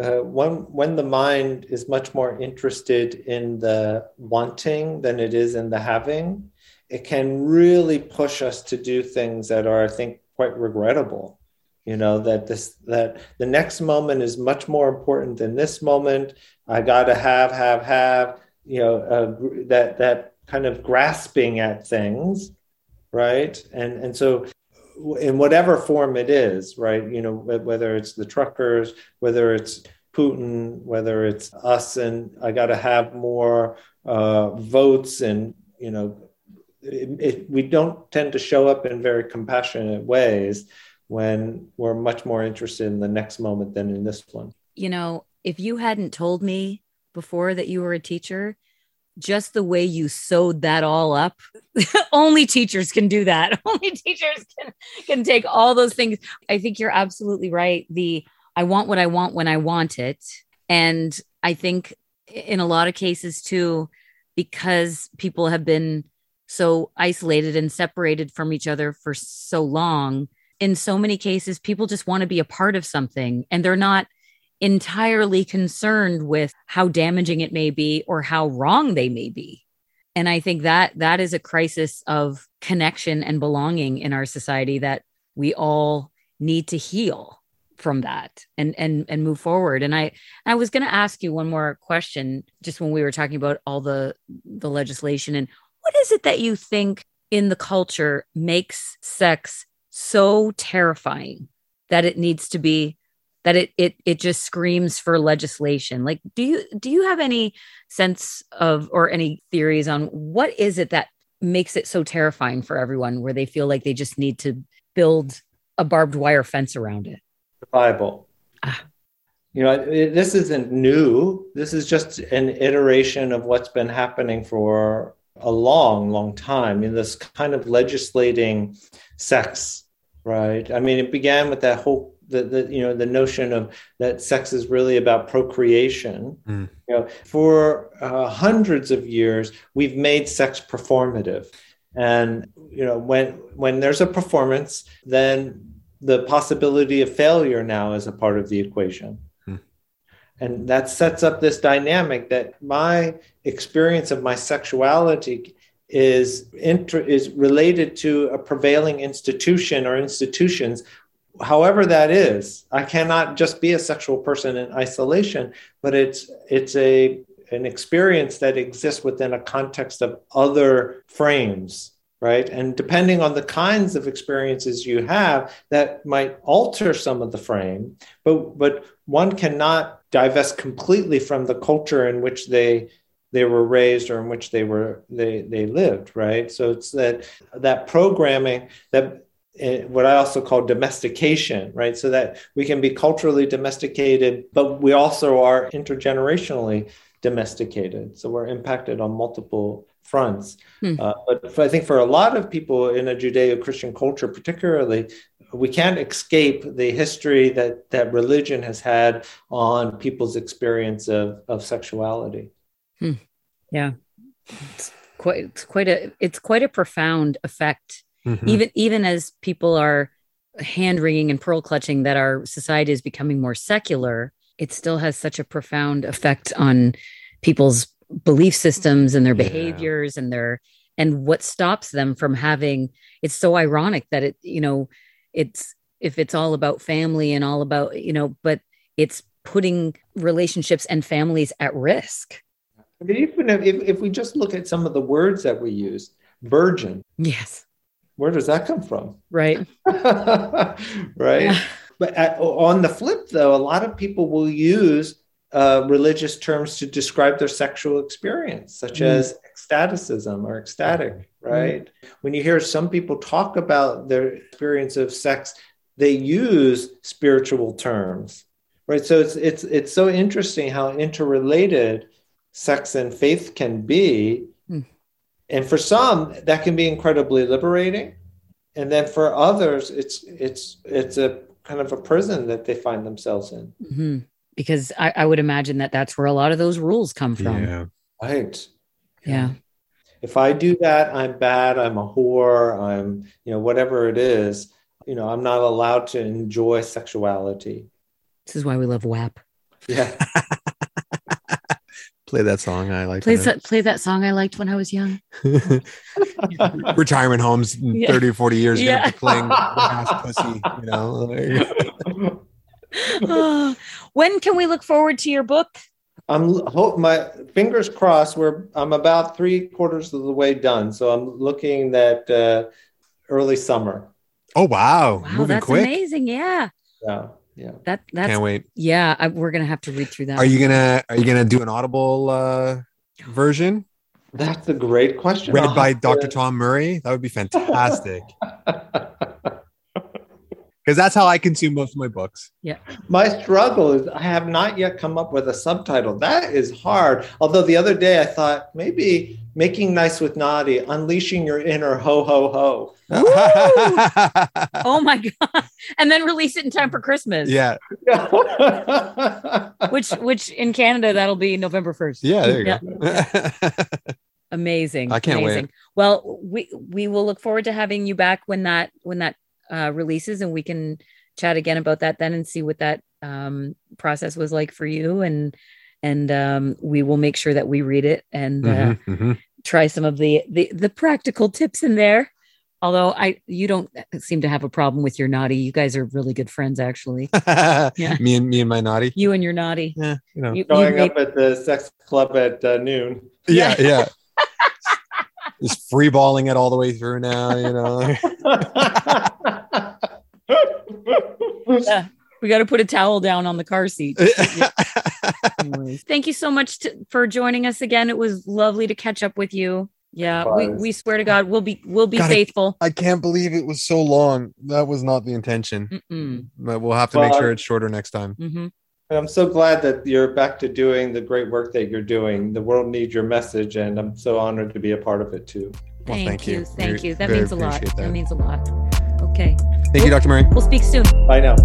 uh, when when the mind is much more interested in the wanting than it is in the having, it can really push us to do things that are, I think, quite regrettable. You know that this that the next moment is much more important than this moment. I gotta have have have. You know uh, that that kind of grasping at things, right? And and so in whatever form it is, right? You know, whether it's the truckers, whether it's Putin, whether it's us, and I got to have more uh, votes, and you know, it, it, we don't tend to show up in very compassionate ways when we're much more interested in the next moment than in this one. you know, if you hadn't told me before that you were a teacher, just the way you sewed that all up, only teachers can do that. Only teachers can can take all those things. I think you're absolutely right. The I want what I want when I want it. And I think in a lot of cases too, because people have been so isolated and separated from each other for so long, in so many cases, people just want to be a part of something and they're not entirely concerned with how damaging it may be or how wrong they may be. And I think that that is a crisis of connection and belonging in our society that we all need to heal from that and and and move forward. And I I was going to ask you one more question just when we were talking about all the the legislation and what is it that you think in the culture makes sex so terrifying that it needs to be that it it it just screams for legislation like do you do you have any sense of or any theories on what is it that makes it so terrifying for everyone where they feel like they just need to build a barbed wire fence around it The Bible. Ah. You know, it, this isn't new. This is just an iteration of what's been happening for a long, long time in this kind of legislating sex, right? I mean, it began with that whole the, the you know the notion of that sex is really about procreation. Mm. You know, for uh, hundreds of years, we've made sex performative, and you know when when there's a performance, then the possibility of failure now is a part of the equation. And that sets up this dynamic that my experience of my sexuality is inter- is related to a prevailing institution or institutions. However that is i cannot just be a sexual person in isolation but it's it's a an experience that exists within a context of other frames right? And depending on the kinds of experiences you have that might alter some of the frame but but one cannot divest completely from the culture in which they they were raised or in which they were they they lived right so it's that that programming that eh, what I also call domestication, right? So that we can be culturally domesticated, but we also are intergenerationally domesticated. So we're impacted on multiple fronts. Hmm. Uh, but I think for a lot of people in a Judeo-Christian culture, particularly, we can't escape the history that that religion has had on people's experience of of sexuality. Yeah. It's quite it's quite a it's quite a profound effect Mhm. even even as people are hand wringing and pearl clutching that our society is becoming more secular it still has such a profound effect on people's belief systems and their Yeah. behaviors and their and what stops them from having it's so ironic that it you know it's if it's all about family and all about you know but it's putting relationships and families at risk I mean, even if, if, we just look at some of the words that we use, virgin, yes where does that come from? right right? Yeah. But at, on the flip, though, a lot of people will use uh, religious terms to describe their sexual experience, such Mm. as ecstaticism or ecstatic, right? When you hear some people talk about their experience of sex, they use spiritual terms, right? So it's it's it's so interesting how interrelated sex and faith can be. Hmm. And for some, that can be incredibly liberating. And then for others, it's it's it's a kind of a prison that they find themselves in. hmm Because I, I would imagine that that's where a lot of those rules come from. Yeah. Right. Yeah. If I do that, I'm bad. I'm a whore. I'm, you know, whatever it is. You know, I'm not allowed to enjoy sexuality. This is why we love WAP. Yeah. Play that song. I like Play that. that, play that song I liked when I was young. Retirement homes in Yeah. 30 40 years Yeah. gonna be playing ass pussy, you know. Ah, when can we look forward to your book? I'm hope my fingers crossed. We're I'm about three quarters of the way done, so I'm looking that uh, early summer. Oh wow. Wow, Moving that's quick. amazing. Yeah. Yeah, yeah. That that's Can't wait. yeah, I, we're gonna have to read through that. Are you gonna are you gonna do an audible uh version That's a great question. read I'll by Dr. to- Tom Murray? That would be fantastic. Because that's how I consume most of my books. Yeah. My struggle is I have not yet come up with a subtitle. That is hard. Although the other day I thought maybe making nice with naughty, unleashing your inner ho ho ho. Oh my god! And then release it in time for Christmas. yeah. Which which in Canada that'll be November first. Yeah, there you go. Amazing. I can't wait. amazing. Well, we we will look forward to having you back when that when that uh, releases, and we can chat again about that then and see what that um, process was like for you, and and um, we will make sure that we read it and uh, Mhm, mhm. try some of the, the the practical tips in there. Although I you don't seem to have a problem with your naughty. You guys are really good friends, actually. Yeah. Me and me and my naughty. You and your naughty. Yeah, you know. You, you Showing made- up at the sex club at uh, noon. yeah, yeah. Just free balling it all the way through now, you know. yeah, we got to put a towel down on the car seat. Anyways, thank you so much to, for joining us again. It was lovely to catch up with you. Yeah, we, we swear to God, we'll be we'll be Gotta- faithful. I can't believe it was so long. That was not the intention. Mm-mm. But we'll have to make sure it's shorter next time. hmm I'm so glad that you're back to doing the great work that you're doing. The world needs your message, and I'm so honored to be a part of it too. Well, Thank, thank you, you. thank We you. That means a lot. That. that. means a lot. Okay, Thank you, Dr. Murray. we'll speak soon. Bye now.